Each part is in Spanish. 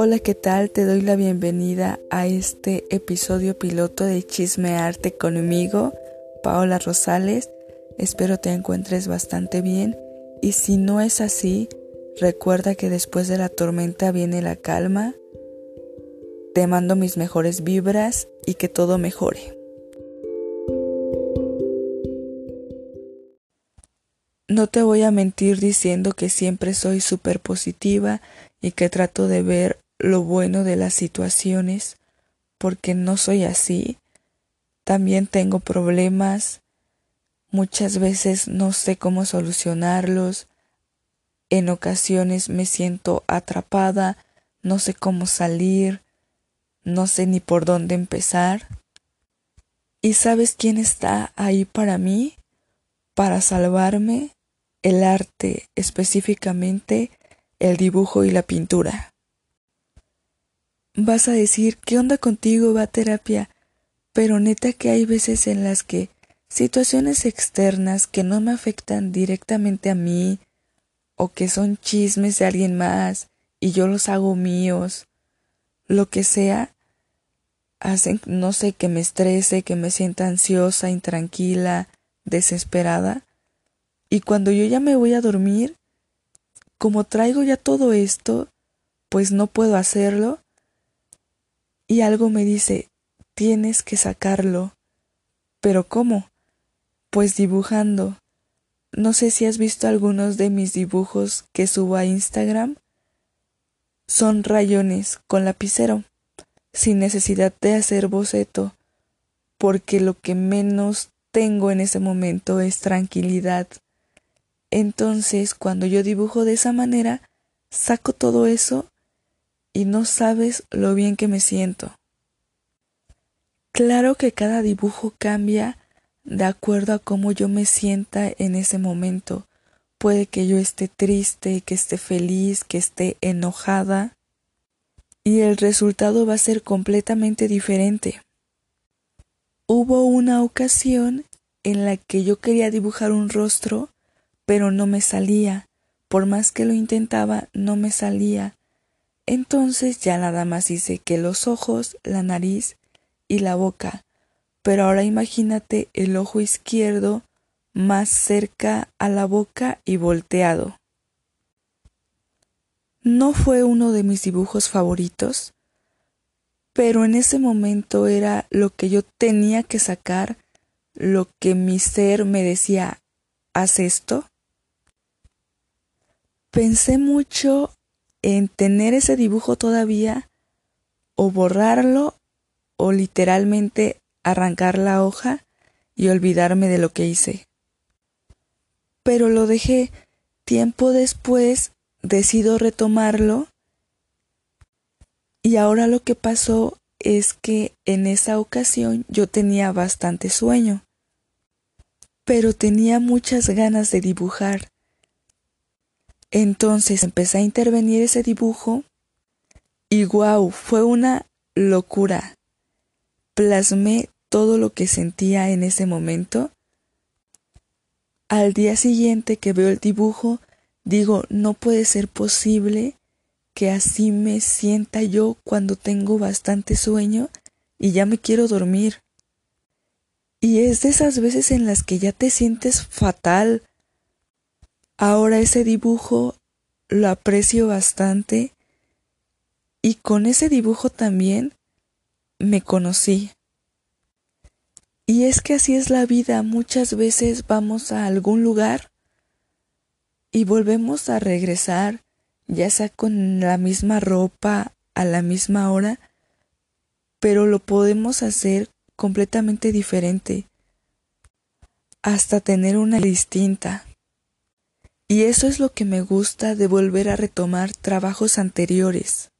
Hola, ¿qué tal? Te doy la bienvenida a este episodio piloto de Chisme Arte conmigo, Paola Rosales. Espero te encuentres bastante bien y si no es así, recuerda que después de la tormenta viene la calma. Te mando mis mejores vibras y que todo mejore. No te voy a mentir diciendo que siempre soy súper positiva y que trato de ver lo bueno de las situaciones, porque no soy así. También tengo problemas, muchas veces no sé cómo solucionarlos, en ocasiones me siento atrapada, no sé cómo salir, no sé ni por dónde empezar. ¿Y sabes quién está ahí para mí? Para salvarme el arte, específicamente el dibujo y la pintura. Vas a decir, ¿qué onda contigo? Va terapia. Pero neta que hay veces en las que situaciones externas que no me afectan directamente a mí, o que son chismes de alguien más, y yo los hago míos, lo que sea, hacen, no sé, que me estrese, que me sienta ansiosa, intranquila, desesperada, y cuando yo ya me voy a dormir, como traigo ya todo esto, pues no puedo hacerlo. Y algo me dice, tienes que sacarlo. ¿Pero cómo? Pues dibujando. No sé si has visto algunos de mis dibujos que subo a Instagram. Son rayones con lapicero, sin necesidad de hacer boceto, porque lo que menos tengo en ese momento es tranquilidad entonces, cuando yo dibujo de esa manera, saco todo eso y no sabes lo bien que me siento. Claro que cada dibujo cambia de acuerdo a cómo yo me sienta en ese momento. Puede que yo esté triste, que esté feliz, que esté enojada, y el resultado va a ser completamente diferente. Hubo una ocasión en la que yo quería dibujar un rostro pero no me salía. Por más que lo intentaba, no me salía. Entonces ya nada más hice que los ojos, la nariz y la boca. Pero ahora imagínate el ojo izquierdo más cerca a la boca y volteado. No fue uno de mis dibujos favoritos, pero en ese momento era lo que yo tenía que sacar, lo que mi ser me decía, haz esto. Pensé mucho en tener ese dibujo todavía o borrarlo o literalmente arrancar la hoja y olvidarme de lo que hice. Pero lo dejé. Tiempo después decido retomarlo y ahora lo que pasó es que en esa ocasión yo tenía bastante sueño, pero tenía muchas ganas de dibujar entonces empecé a intervenir ese dibujo y wow, fue una locura. Plasmé todo lo que sentía en ese momento. Al día siguiente que veo el dibujo, digo, no puede ser posible que así me sienta yo cuando tengo bastante sueño y ya me quiero dormir. Y es de esas veces en las que ya te sientes fatal, Ahora ese dibujo lo aprecio bastante y con ese dibujo también me conocí. Y es que así es la vida, muchas veces vamos a algún lugar y volvemos a regresar, ya sea con la misma ropa, a la misma hora, pero lo podemos hacer completamente diferente, hasta tener una distinta. Y eso es lo que me gusta de volver a retomar trabajos anteriores.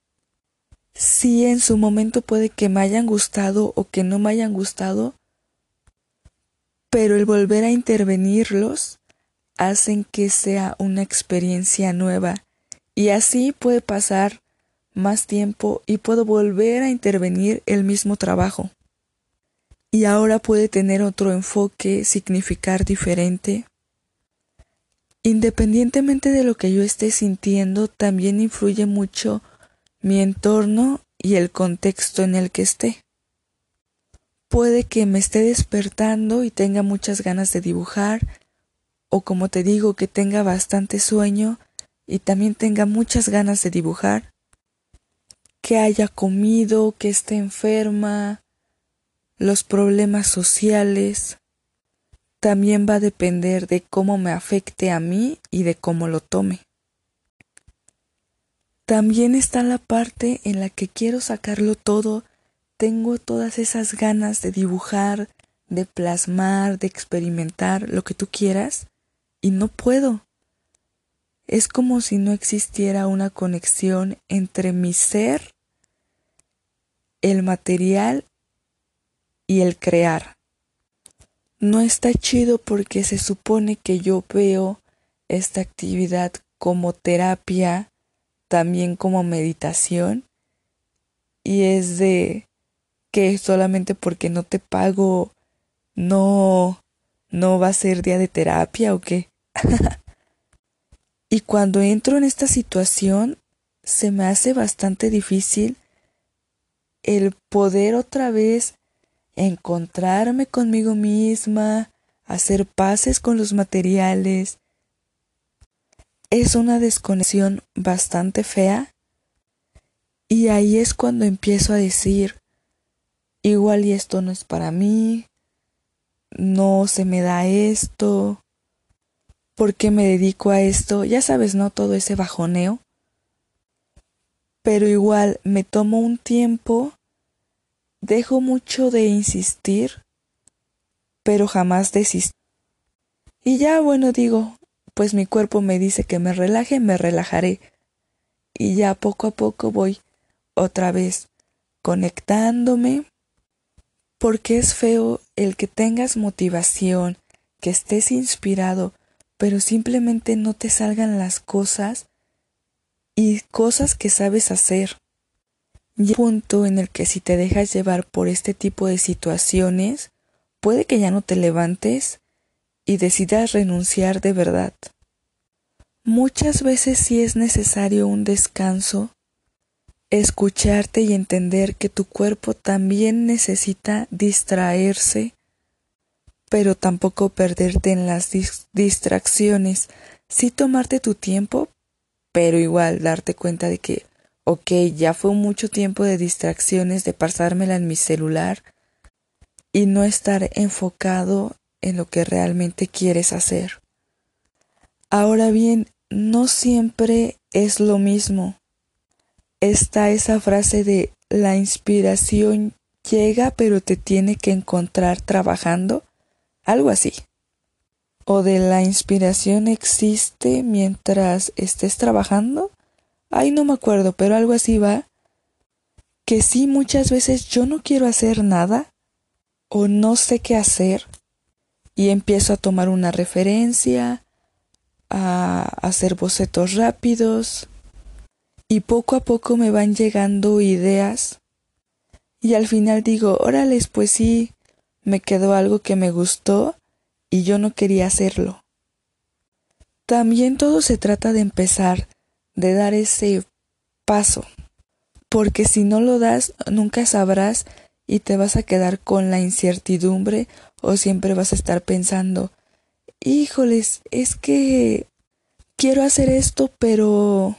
Sí, en su momento puede que me hayan gustado o que no me hayan gustado, pero el volver a intervenirlos hacen que sea una experiencia nueva y así puede pasar más tiempo y puedo volver a intervenir el mismo trabajo. Y ahora puede tener otro enfoque, significar diferente Independientemente de lo que yo esté sintiendo, también influye mucho mi entorno y el contexto en el que esté. Puede que me esté despertando y tenga muchas ganas de dibujar, o como te digo, que tenga bastante sueño y también tenga muchas ganas de dibujar, que haya comido, que esté enferma, los problemas sociales. También va a depender de cómo me afecte a mí y de cómo lo tome. También está la parte en la que quiero sacarlo todo, tengo todas esas ganas de dibujar, de plasmar, de experimentar, lo que tú quieras, y no puedo. Es como si no existiera una conexión entre mi ser, el material y el crear. No está chido porque se supone que yo veo esta actividad como terapia, también como meditación y es de que solamente porque no te pago no no va a ser día de terapia o qué. y cuando entro en esta situación se me hace bastante difícil el poder otra vez encontrarme conmigo misma, hacer paces con los materiales, es una desconexión bastante fea y ahí es cuando empiezo a decir, igual y esto no es para mí, no se me da esto, ¿por qué me dedico a esto? Ya sabes, ¿no? Todo ese bajoneo. Pero igual me tomo un tiempo, dejo mucho de insistir, pero jamás desisto. Y ya bueno digo, pues mi cuerpo me dice que me relaje, me relajaré. Y ya poco a poco voy otra vez conectándome, porque es feo el que tengas motivación, que estés inspirado, pero simplemente no te salgan las cosas y cosas que sabes hacer. Y un punto en el que si te dejas llevar por este tipo de situaciones, puede que ya no te levantes y decidas renunciar de verdad. Muchas veces sí es necesario un descanso, escucharte y entender que tu cuerpo también necesita distraerse, pero tampoco perderte en las distracciones, sí tomarte tu tiempo, pero igual darte cuenta de que, ok, ya fue mucho tiempo de distracciones, de pasármela en mi celular, y no estar enfocado en lo que realmente quieres hacer. Ahora bien, no siempre es lo mismo. Está esa frase de la inspiración llega pero te tiene que encontrar trabajando, algo así. O de la inspiración existe mientras estés trabajando. Ay, no me acuerdo, pero algo así va. Que sí, muchas veces yo no quiero hacer nada o no sé qué hacer y empiezo a tomar una referencia, a hacer bocetos rápidos y poco a poco me van llegando ideas y al final digo, órales, pues sí, me quedó algo que me gustó y yo no quería hacerlo. También todo se trata de empezar, de dar ese paso, porque si no lo das, nunca sabrás y te vas a quedar con la incertidumbre o siempre vas a estar pensando, híjoles, es que quiero hacer esto, pero...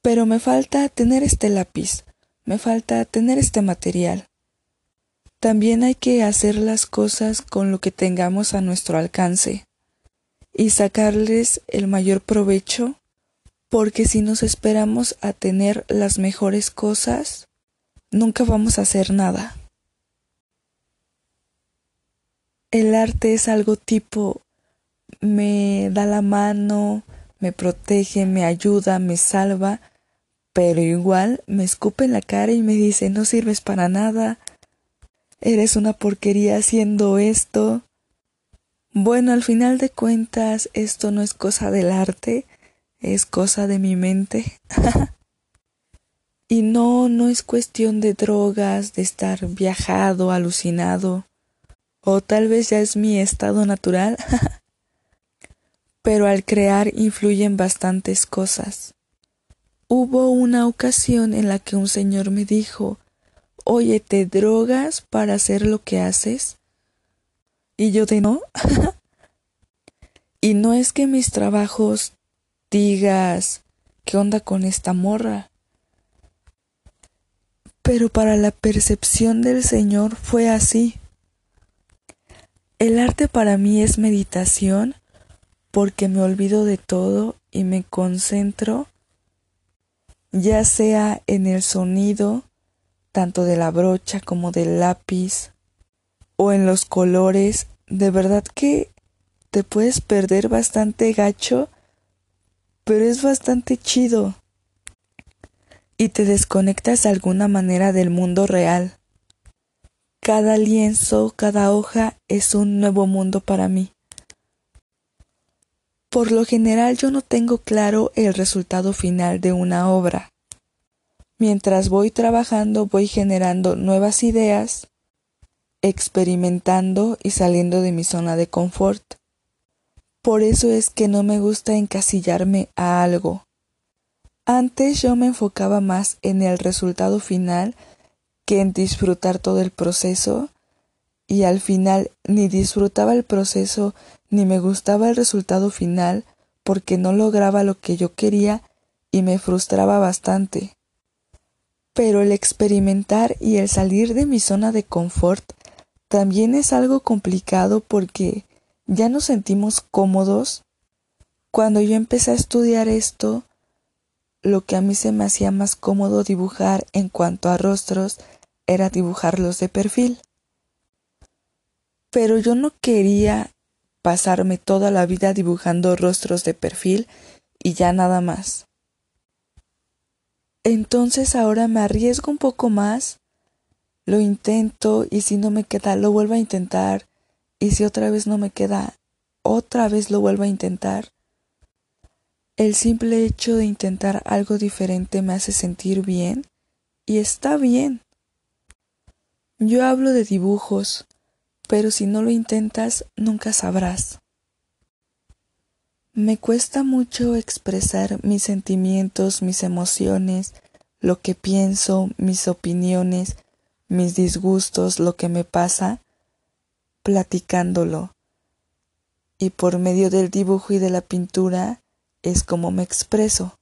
pero me falta tener este lápiz, me falta tener este material. También hay que hacer las cosas con lo que tengamos a nuestro alcance y sacarles el mayor provecho, porque si nos esperamos a tener las mejores cosas, nunca vamos a hacer nada. El arte es algo tipo me da la mano, me protege, me ayuda, me salva, pero igual me escupe en la cara y me dice no sirves para nada, eres una porquería haciendo esto. Bueno, al final de cuentas, esto no es cosa del arte, es cosa de mi mente. y no, no es cuestión de drogas, de estar viajado, alucinado, o tal vez ya es mi estado natural. pero al crear influyen bastantes cosas. Hubo una ocasión en la que un señor me dijo, oye, ¿te drogas para hacer lo que haces? Y yo de no. y no es que mis trabajos digas, ¿qué onda con esta morra? Pero para la percepción del Señor fue así. El arte para mí es meditación porque me olvido de todo y me concentro ya sea en el sonido tanto de la brocha como del lápiz o en los colores, de verdad que te puedes perder bastante gacho, pero es bastante chido y te desconectas de alguna manera del mundo real. Cada lienzo, cada hoja es un nuevo mundo para mí. Por lo general yo no tengo claro el resultado final de una obra. Mientras voy trabajando voy generando nuevas ideas, experimentando y saliendo de mi zona de confort. Por eso es que no me gusta encasillarme a algo. Antes yo me enfocaba más en el resultado final que en disfrutar todo el proceso y al final ni disfrutaba el proceso ni me gustaba el resultado final porque no lograba lo que yo quería y me frustraba bastante. Pero el experimentar y el salir de mi zona de confort también es algo complicado porque ya nos sentimos cómodos. Cuando yo empecé a estudiar esto, lo que a mí se me hacía más cómodo dibujar en cuanto a rostros era dibujarlos de perfil. Pero yo no quería pasarme toda la vida dibujando rostros de perfil y ya nada más. Entonces ahora me arriesgo un poco más, lo intento y si no me queda lo vuelvo a intentar y si otra vez no me queda, otra vez lo vuelvo a intentar el simple hecho de intentar algo diferente me hace sentir bien y está bien. Yo hablo de dibujos, pero si no lo intentas nunca sabrás. Me cuesta mucho expresar mis sentimientos, mis emociones, lo que pienso, mis opiniones, mis disgustos, lo que me pasa, platicándolo. Y por medio del dibujo y de la pintura es como me expreso.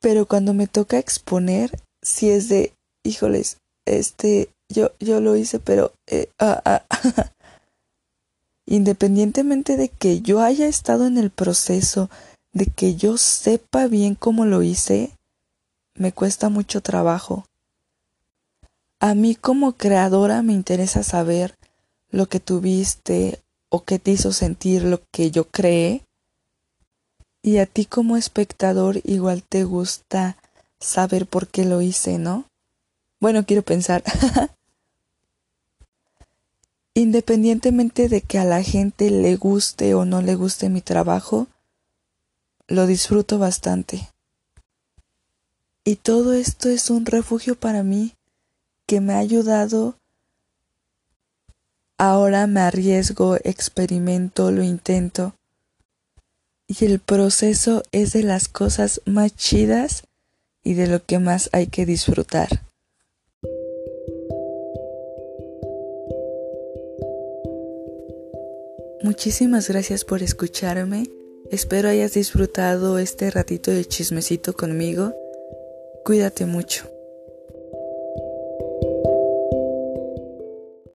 Pero cuando me toca exponer, si es de, híjoles, este, yo, yo lo hice, pero, eh, ah, ah, independientemente de que yo haya estado en el proceso, de que yo sepa bien cómo lo hice, me cuesta mucho trabajo. A mí como creadora me interesa saber lo que tuviste o qué te hizo sentir lo que yo creé y a ti como espectador igual te gusta saber por qué lo hice, ¿no? Bueno, quiero pensar. Independientemente de que a la gente le guste o no le guste mi trabajo, lo disfruto bastante. Y todo esto es un refugio para mí que me ha ayudado. Ahora me arriesgo, experimento, lo intento y el proceso es de las cosas más chidas y de lo que más hay que disfrutar. Muchísimas gracias por escucharme. Espero hayas disfrutado este ratito de chismecito conmigo. Cuídate mucho.